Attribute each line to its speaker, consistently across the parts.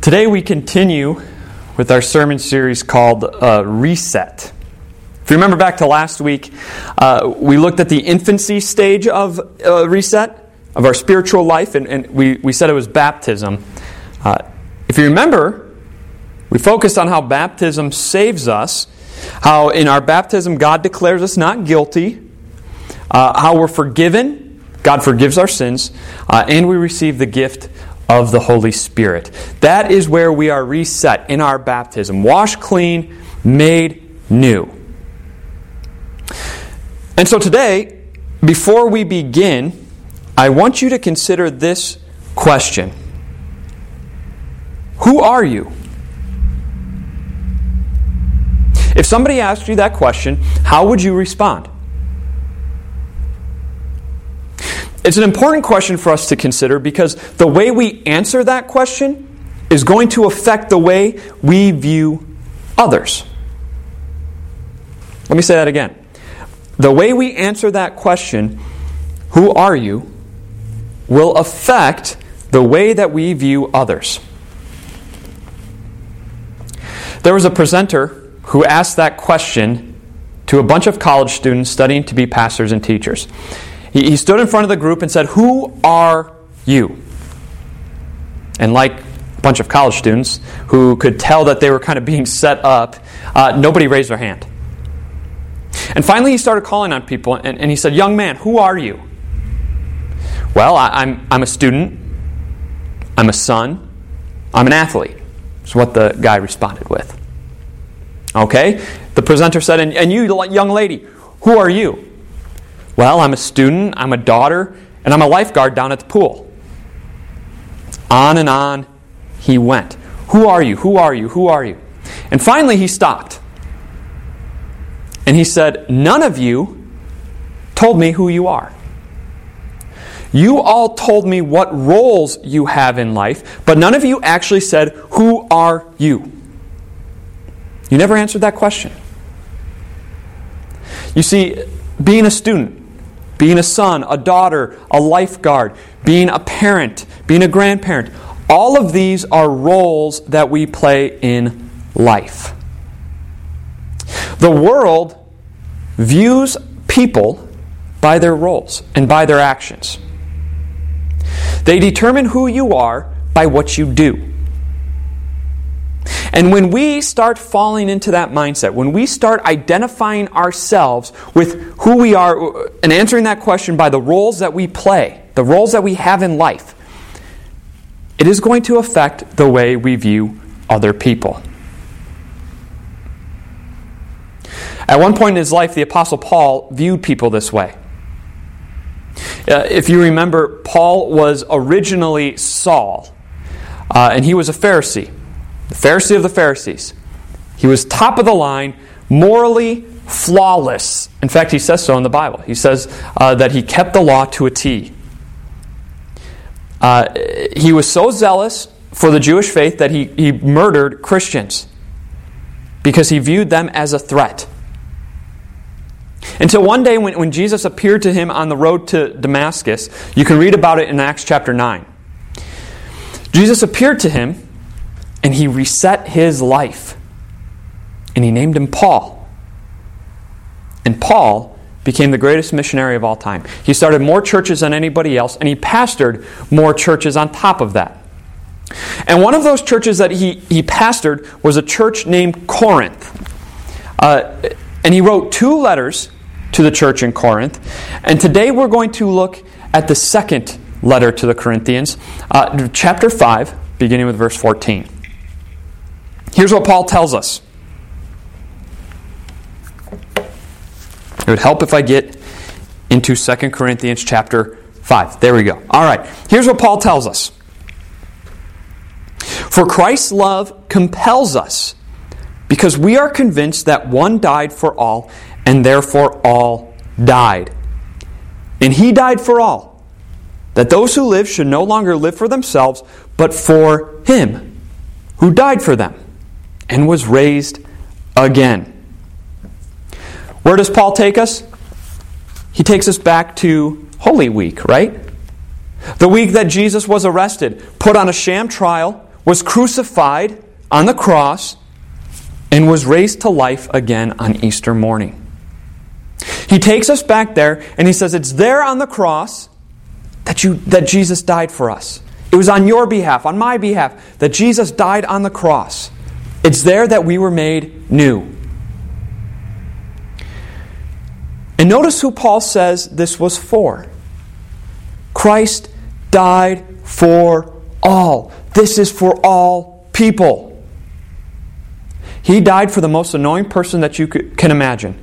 Speaker 1: Today we continue with our sermon series called uh, Reset. If you remember back to last week, uh, we looked at the infancy stage of uh, reset, of our spiritual life, and, and, we, we said it was baptism. Uh, if you remember, we focused on how baptism saves us, how in our baptism God declares us not guilty, uh, how we're forgiven, God forgives our sins, uh, and we receive the gift of the Holy Spirit. That is where we are reset in our baptism, washed clean, made new. And so today, before we begin, I want you to consider this question Who are you? If somebody asked you that question, how would you respond? It's an important question for us to consider because the way we answer that question is going to affect the way we view others. Let me say that again. The way we answer that question, who are you, will affect the way that we view others. There was a presenter who asked that question to a bunch of college students studying to be pastors and teachers. He, he stood in front of the group and said, Who are you? And like a bunch of college students who could tell that they were kind of being set up, uh, nobody raised their hand. And finally, he started calling on people, and, and he said, Young man, who are you? Well, I, I'm, I'm a student, I'm a son, I'm an athlete. Is what the guy responded with. Okay? The presenter said, And, and you, young lady, who are you? Well, I'm a student, I'm a daughter, and I'm a lifeguard down at the pool. On and on he went. Who are you? Who are you? Who are you? And finally he stopped. And he said, None of you told me who you are. You all told me what roles you have in life, but none of you actually said, Who are you? You never answered that question. You see, being a student, being a son, a daughter, a lifeguard, being a parent, being a grandparent. All of these are roles that we play in life. The world views people by their roles and by their actions. They determine who you are by what you do. And when we start falling into that mindset, when we start identifying ourselves with who we are and answering that question by the roles that we play, the roles that we have in life, it is going to affect the way we view other people. At one point in his life, the Apostle Paul viewed people this way. Uh, if you remember, Paul was originally Saul, uh, and he was a Pharisee the Pharisee of the Pharisees. He was top of the line, morally flawless. In fact, he says so in the Bible. He says uh, that he kept the law to a T. Uh, he was so zealous for the Jewish faith that he, he murdered Christians because he viewed them as a threat. Until one day, when, when Jesus appeared to him on the road to Damascus, you can read about it in Acts chapter 9. Jesus appeared to him and he reset his life. And he named him Paul. And Paul became the greatest missionary of all time. He started more churches than anybody else, and he pastored more churches on top of that. And one of those churches that he, he pastored was a church named Corinth. Uh, and he wrote two letters to the church in Corinth. And today we're going to look at the second letter to the Corinthians, uh, chapter 5, beginning with verse 14. Here's what Paul tells us. It would help if I get into 2 Corinthians chapter 5. There we go. All right. Here's what Paul tells us. For Christ's love compels us, because we are convinced that one died for all, and therefore all died. And he died for all, that those who live should no longer live for themselves, but for him who died for them and was raised again. Where does Paul take us? He takes us back to Holy Week, right? The week that Jesus was arrested, put on a sham trial, was crucified on the cross and was raised to life again on Easter morning. He takes us back there and he says, It's there on the cross that, you, that Jesus died for us. It was on your behalf, on my behalf, that Jesus died on the cross. It's there that we were made new. And notice who Paul says this was for. Christ died for all. This is for all people. He died for the most annoying person that you can imagine.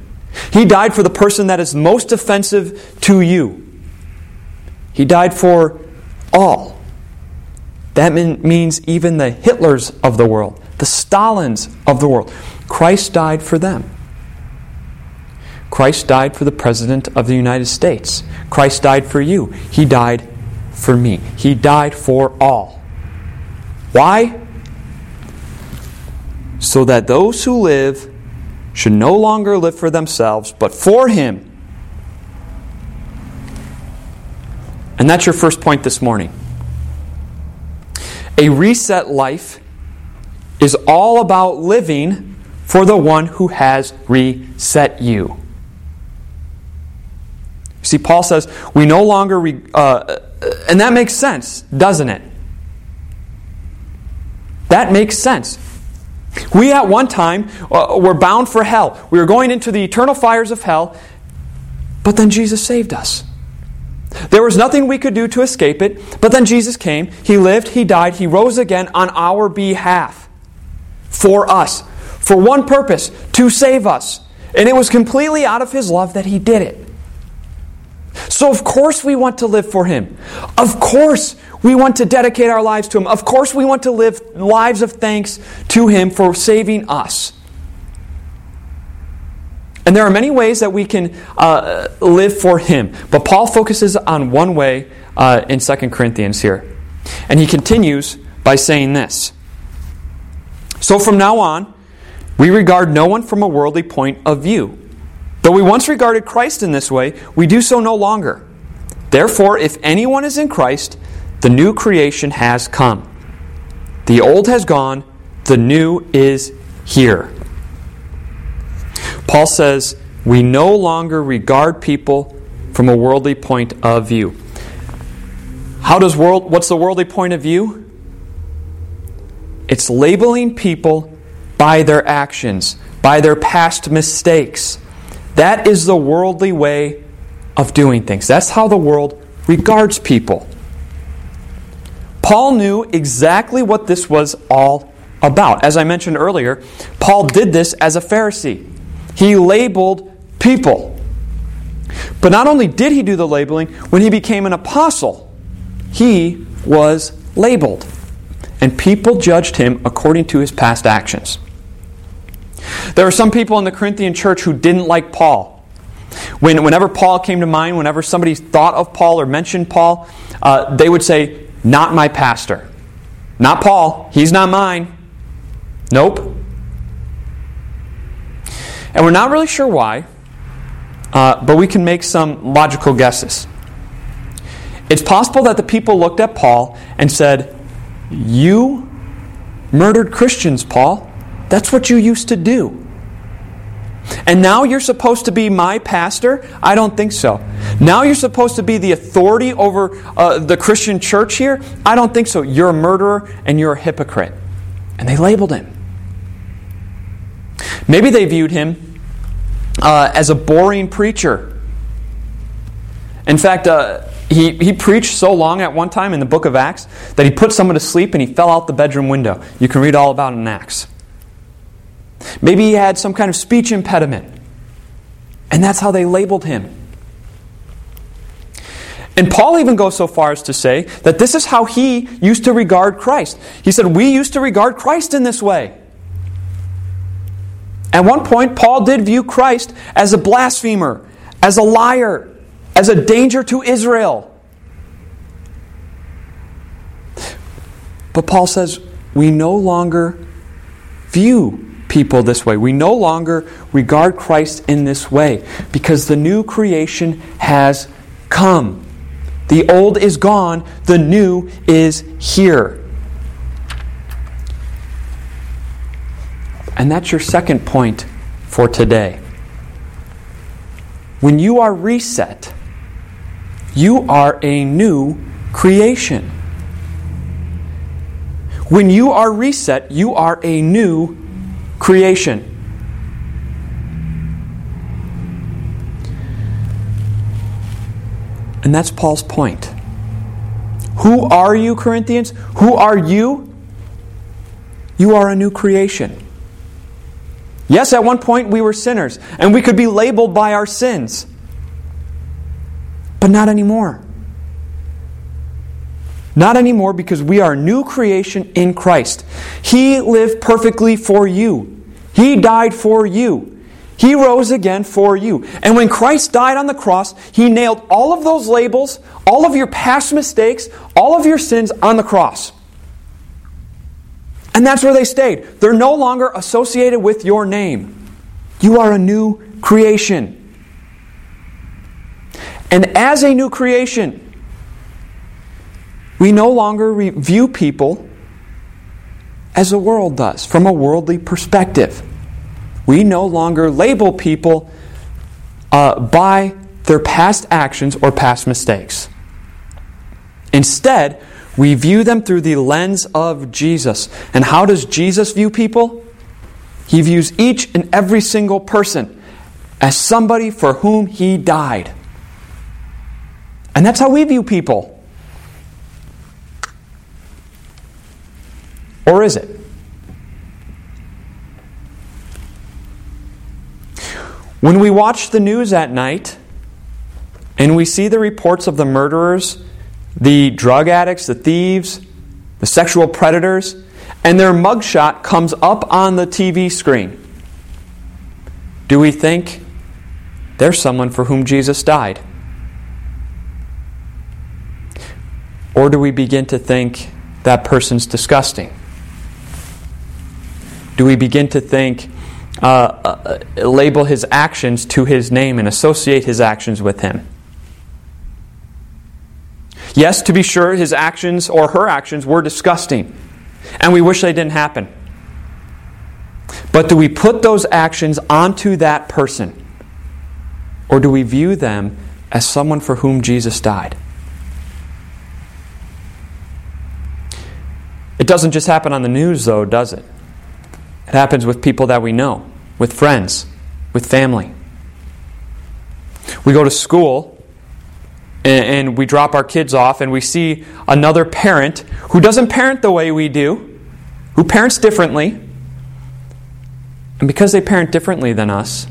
Speaker 1: He died for the person that is most offensive to you. He died for all. That means even the Hitlers of the world, the Stalins of the world. Christ died for them. Christ died for the President of the United States. Christ died for you. He died for me. He died for all. Why? So that those who live should no longer live for themselves, but for Him. And that's your first point this morning. A reset life is all about living for the one who has reset you. See, Paul says, we no longer, re- uh, and that makes sense, doesn't it? That makes sense. We at one time uh, were bound for hell. We were going into the eternal fires of hell, but then Jesus saved us. There was nothing we could do to escape it, but then Jesus came. He lived, He died, He rose again on our behalf for us, for one purpose to save us. And it was completely out of His love that He did it. So, of course, we want to live for Him. Of course, we want to dedicate our lives to Him. Of course, we want to live lives of thanks to Him for saving us. And there are many ways that we can uh, live for Him. But Paul focuses on one way uh, in 2 Corinthians here. And he continues by saying this So from now on, we regard no one from a worldly point of view. Though we once regarded Christ in this way, we do so no longer. Therefore, if anyone is in Christ, the new creation has come. The old has gone, the new is here. Paul says, we no longer regard people from a worldly point of view. How does world what's the worldly point of view? It's labeling people by their actions, by their past mistakes. That is the worldly way of doing things. That's how the world regards people. Paul knew exactly what this was all about. As I mentioned earlier, Paul did this as a Pharisee. He labeled people. But not only did he do the labeling, when he became an apostle, he was labeled. And people judged him according to his past actions. There were some people in the Corinthian church who didn't like Paul. When, whenever Paul came to mind, whenever somebody thought of Paul or mentioned Paul, uh, they would say, Not my pastor. Not Paul. He's not mine. Nope. And we're not really sure why, uh, but we can make some logical guesses. It's possible that the people looked at Paul and said, You murdered Christians, Paul. That's what you used to do. And now you're supposed to be my pastor? I don't think so. Now you're supposed to be the authority over uh, the Christian church here? I don't think so. You're a murderer and you're a hypocrite. And they labeled him. Maybe they viewed him uh, as a boring preacher. In fact, uh, he, he preached so long at one time in the book of Acts that he put someone to sleep and he fell out the bedroom window. You can read all about it in Acts. Maybe he had some kind of speech impediment. And that's how they labeled him. And Paul even goes so far as to say that this is how he used to regard Christ. He said, We used to regard Christ in this way. At one point, Paul did view Christ as a blasphemer, as a liar, as a danger to Israel. But Paul says, We no longer view people this way. We no longer regard Christ in this way because the new creation has come. The old is gone, the new is here. And that's your second point for today. When you are reset, you are a new creation. When you are reset, you are a new creation. And that's Paul's point. Who are you, Corinthians? Who are you? You are a new creation. Yes, at one point we were sinners, and we could be labeled by our sins. But not anymore. Not anymore because we are a new creation in Christ. He lived perfectly for you, He died for you. He rose again for you. And when Christ died on the cross, He nailed all of those labels, all of your past mistakes, all of your sins on the cross. And that's where they stayed. They're no longer associated with your name. You are a new creation. And as a new creation, we no longer view people as the world does, from a worldly perspective. We no longer label people uh, by their past actions or past mistakes. Instead, we view them through the lens of Jesus. And how does Jesus view people? He views each and every single person as somebody for whom he died. And that's how we view people. Or is it? When we watch the news at night and we see the reports of the murderers the drug addicts, the thieves, the sexual predators, and their mugshot comes up on the TV screen. Do we think they're someone for whom Jesus died? Or do we begin to think that person's disgusting? Do we begin to think, uh, uh, label his actions to his name and associate his actions with him? Yes, to be sure, his actions or her actions were disgusting, and we wish they didn't happen. But do we put those actions onto that person? Or do we view them as someone for whom Jesus died? It doesn't just happen on the news, though, does it? It happens with people that we know, with friends, with family. We go to school and, and we drop our kids off and we see another parent who doesn't parent the way we do, who parents differently. And because they parent differently than us,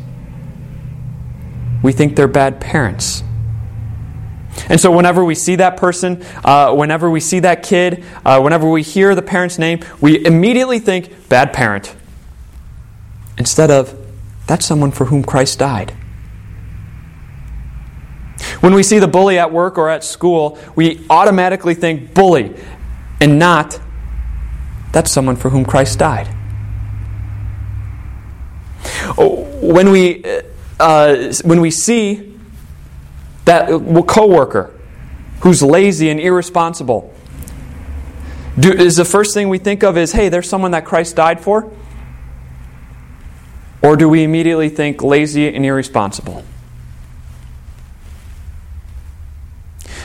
Speaker 1: we think they're bad parents. And so, whenever we see that person, uh, whenever we see that kid, uh, whenever we hear the parent's name, we immediately think, bad parent. Instead of, that's someone for whom Christ died. When we see the bully at work or at school, we automatically think bully and not that's someone for whom Christ died. When we, uh, when we see that coworker who's lazy and irresponsible, do, is the first thing we think of is, hey, there's someone that Christ died for? Or do we immediately think lazy and irresponsible?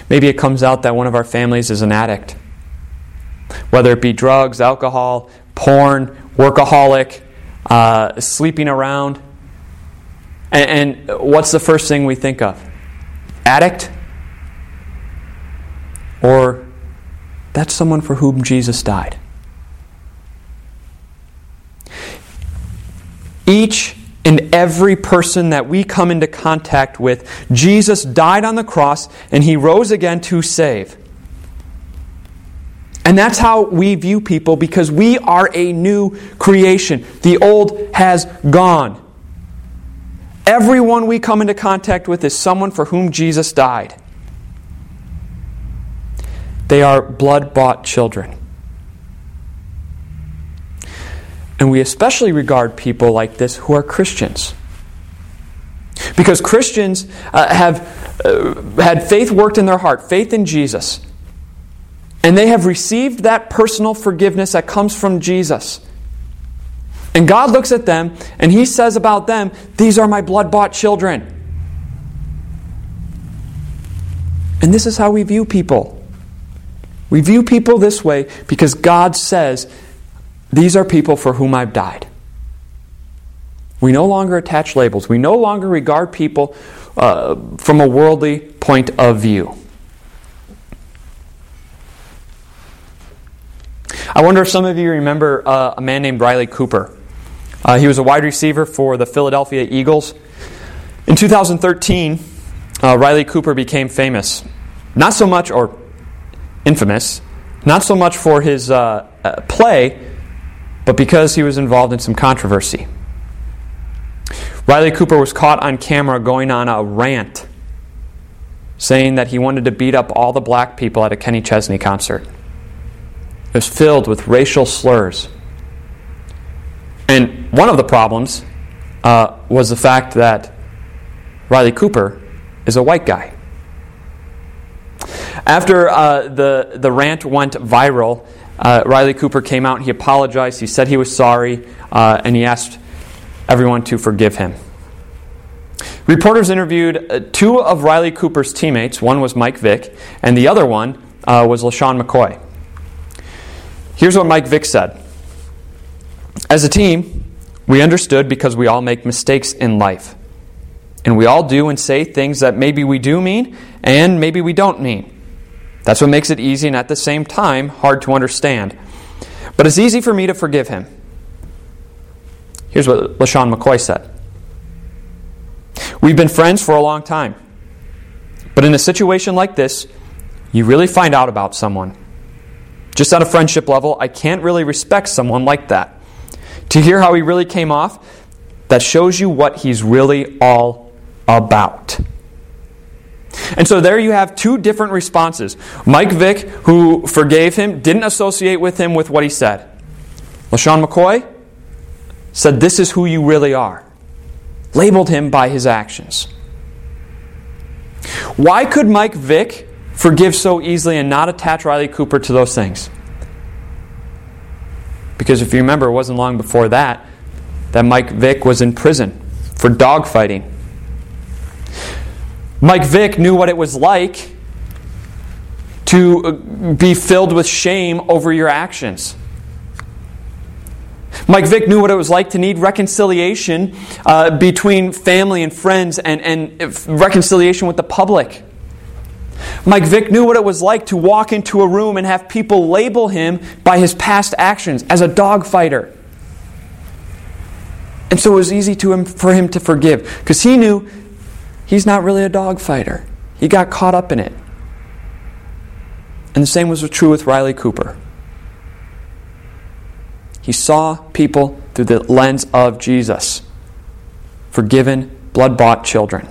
Speaker 1: Maybe it comes out that one of our families is an addict, whether it be drugs, alcohol, porn, workaholic, uh, sleeping around. And, and what's the first thing we think of? Addict? Or that's someone for whom Jesus died. Each and every person that we come into contact with. Jesus died on the cross and he rose again to save. And that's how we view people because we are a new creation. The old has gone. Everyone we come into contact with is someone for whom Jesus died. They are blood bought children. And we especially regard people like this who are Christians. Because Christians uh, have uh, had faith worked in their heart, faith in Jesus. And they have received that personal forgiveness that comes from Jesus. And God looks at them and He says about them, These are my blood bought children. And this is how we view people. We view people this way because God says, These are people for whom I've died. We no longer attach labels. We no longer regard people uh, from a worldly point of view. I wonder if some of you remember uh, a man named Riley Cooper. Uh, he was a wide receiver for the Philadelphia Eagles. In 2013, uh, Riley Cooper became famous. Not so much, or infamous, not so much for his uh, uh, play, but because he was involved in some controversy. Riley Cooper was caught on camera going on a rant saying that he wanted to beat up all the black people at a Kenny Chesney concert. It was filled with racial slurs. And one of the problems uh, was the fact that Riley Cooper is a white guy. After uh, the, the rant went viral, uh, Riley Cooper came out and he apologized. He said he was sorry, uh, and he asked everyone to forgive him. Reporters interviewed uh, two of Riley Cooper's teammates. One was Mike Vick, and the other one uh, was LeSean McCoy. Here's what Mike Vick said As a team, we understood because we all make mistakes in life. And we all do and say things that maybe we do mean and maybe we don't mean. That's what makes it easy and at the same time hard to understand. But it's easy for me to forgive him. Here's what LeSean McCoy said We've been friends for a long time. But in a situation like this, you really find out about someone. Just at a friendship level, I can't really respect someone like that. To hear how he really came off, that shows you what he's really all about. And so there you have two different responses. Mike Vick, who forgave him, didn't associate with him with what he said. LeSean McCoy said, This is who you really are. Labeled him by his actions. Why could Mike Vick forgive so easily and not attach Riley Cooper to those things? Because if you remember, it wasn't long before that that Mike Vick was in prison for dogfighting Mike Vick knew what it was like to uh, be filled with shame over your actions. Mike Vick knew what it was like to need reconciliation uh, between family and friends and, and reconciliation with the public. Mike Vick knew what it was like to walk into a room and have people label him by his past actions as a dog fighter. And so it was easy to him, for him to forgive because he knew He's not really a dog fighter. He got caught up in it. And the same was true with Riley Cooper. He saw people through the lens of Jesus, forgiven, blood bought children.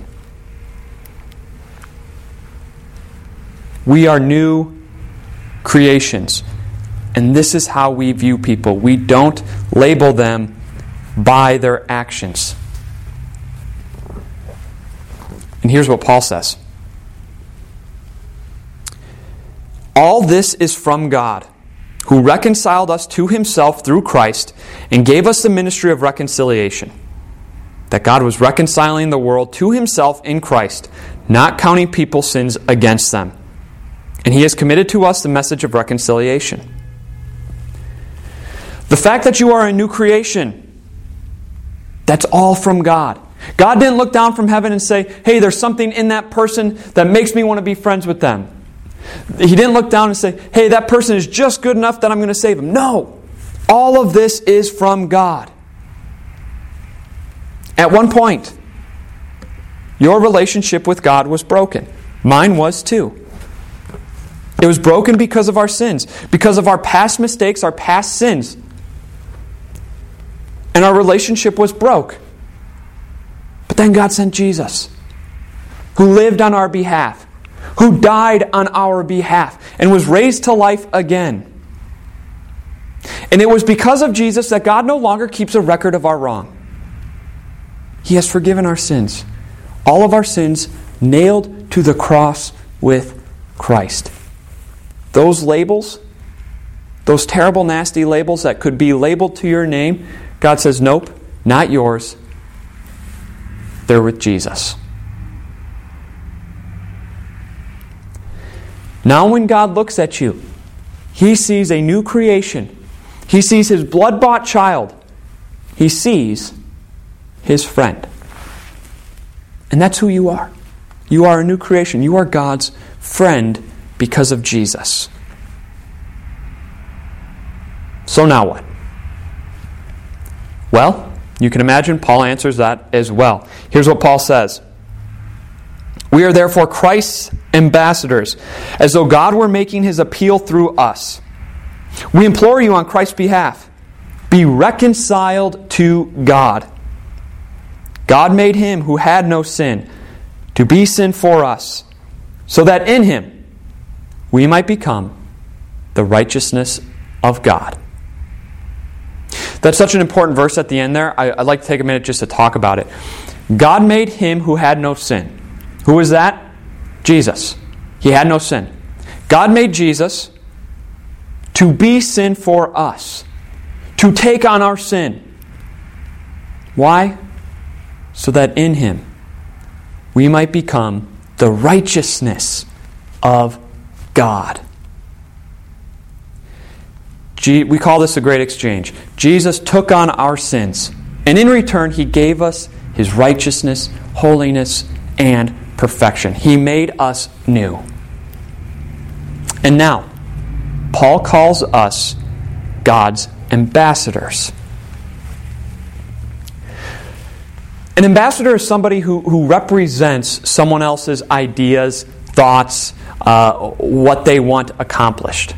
Speaker 1: We are new creations. And this is how we view people. We don't label them by their actions. And here's what Paul says All this is from God, who reconciled us to himself through Christ and gave us the ministry of reconciliation. That God was reconciling the world to himself in Christ, not counting people's sins against them. And he has committed to us the message of reconciliation. The fact that you are a new creation, that's all from God. God didn't look down from heaven and say, hey, there's something in that person that makes me want to be friends with them. He didn't look down and say, hey, that person is just good enough that I'm going to save him. No. All of this is from God. At one point, your relationship with God was broken. Mine was too. It was broken because of our sins, because of our past mistakes, our past sins. And our relationship was broke. But then God sent Jesus, who lived on our behalf, who died on our behalf, and was raised to life again. And it was because of Jesus that God no longer keeps a record of our wrong. He has forgiven our sins, all of our sins nailed to the cross with Christ. Those labels, those terrible, nasty labels that could be labeled to your name, God says, Nope, not yours. They're with Jesus. Now, when God looks at you, he sees a new creation. He sees his blood bought child. He sees his friend. And that's who you are. You are a new creation. You are God's friend because of Jesus. So now what? Well, you can imagine Paul answers that as well. Here's what Paul says We are therefore Christ's ambassadors, as though God were making his appeal through us. We implore you on Christ's behalf be reconciled to God. God made him who had no sin to be sin for us, so that in him we might become the righteousness of God. That's such an important verse at the end there. I, would like to take a minute just to talk about it. God made him who had no sin. Who was that? Jesus. He had no sin. God made Jesus to be sin for us, to take on our sin. Why? So that in him we might become the righteousness of God. We call this a great exchange. Jesus took on our sins, and in return, he gave us his righteousness, holiness, and perfection. He made us new. And now, Paul calls us God's ambassadors. An ambassador is somebody who, who represents someone else's ideas, thoughts, uh, what they want accomplished.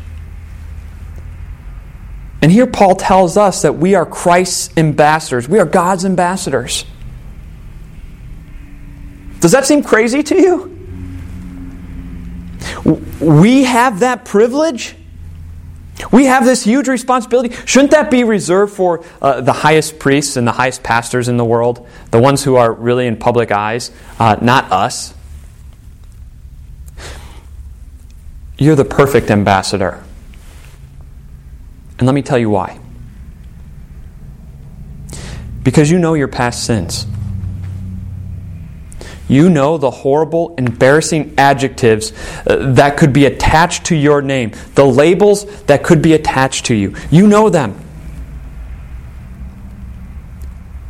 Speaker 1: And here Paul tells us that we are Christ's ambassadors. We are God's ambassadors. Does that seem crazy to you? We have that privilege. We have this huge responsibility. Shouldn't that be reserved for uh, the highest priests and the highest pastors in the world, the ones who are really in public eyes, uh, not us? You're the perfect ambassador. And let me tell you why. Because you know your past sins. You know the horrible, embarrassing adjectives uh, that could be attached to your name, the labels that could be attached to you. You know them.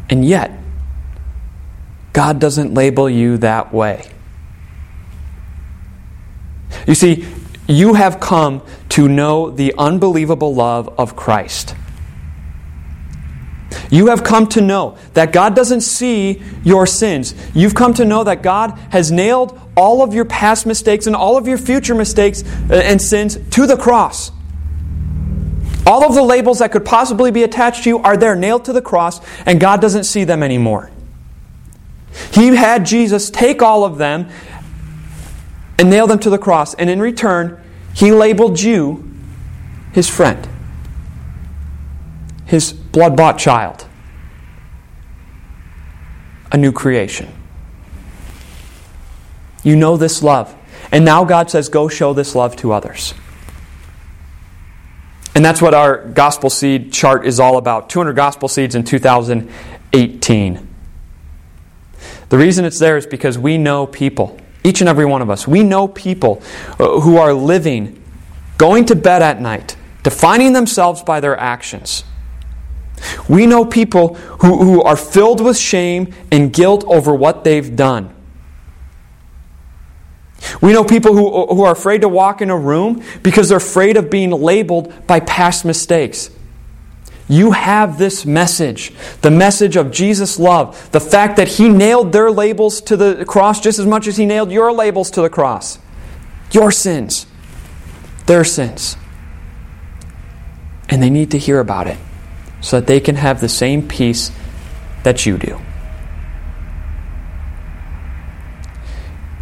Speaker 1: And yet, God doesn't label you that way. You see, you have come to know the unbelievable love of Christ. You have come to know that God doesn't see your sins. You've come to know that God has nailed all of your past mistakes and all of your future mistakes uh, and sins to the cross. All of the labels that could possibly be attached to you are there, nailed to the cross, and God doesn't see them anymore. He had Jesus take all of them and nail them to the cross. And in return, he labeled you his friend, his blood bought child, a new creation. You know this love. And now God says, go show this love to others. And that's what our gospel seed chart is all about 200 gospel seeds in 2018. The reason it's there is because we know people each and every one of us. We know people uh, who are living, going to bed at night, defining themselves by their actions. We know people who, who are filled with shame and guilt over what they've done. We know people who, who are afraid to walk in a room because they're afraid of being labeled by past mistakes. You have this message the message of Jesus' love, the fact that He nailed their labels to the cross just as much as He nailed your labels to the cross. Your sins, their sins. And they need to hear about it so that they can have the same peace that you do.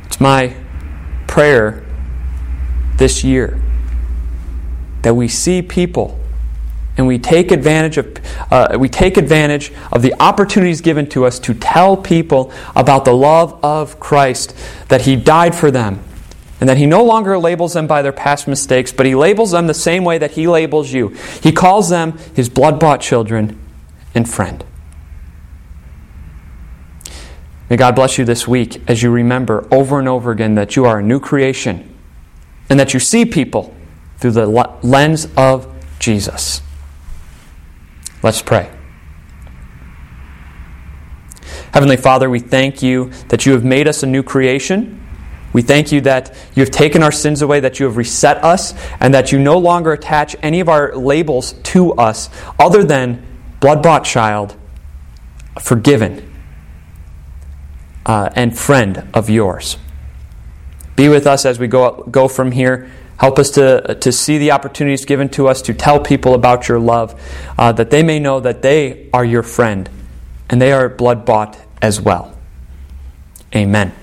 Speaker 1: It's my prayer this year that we see people and we take advantage of uh, we take advantage of the opportunities given to us to tell people about the love of Christ that he died for them and that he no longer labels them by their past mistakes but he labels them the same way that he labels you he calls them his blood-bought children and friend. May God bless you this week as you remember over and over again that you are a new creation and that you see people through the lens of Jesus. Let's pray. Heavenly Father, we thank you that you have made us a new creation. We thank you that you have taken our sins away, that you have reset us, and that you no longer attach any of our labels to us other than blood bought child, forgiven, uh, and friend of yours. Be with us as we go, go from here. Help us to, to see the opportunities given to us to tell people about your love, uh, that they may know that they are your friend and they are blood bought as well. Amen.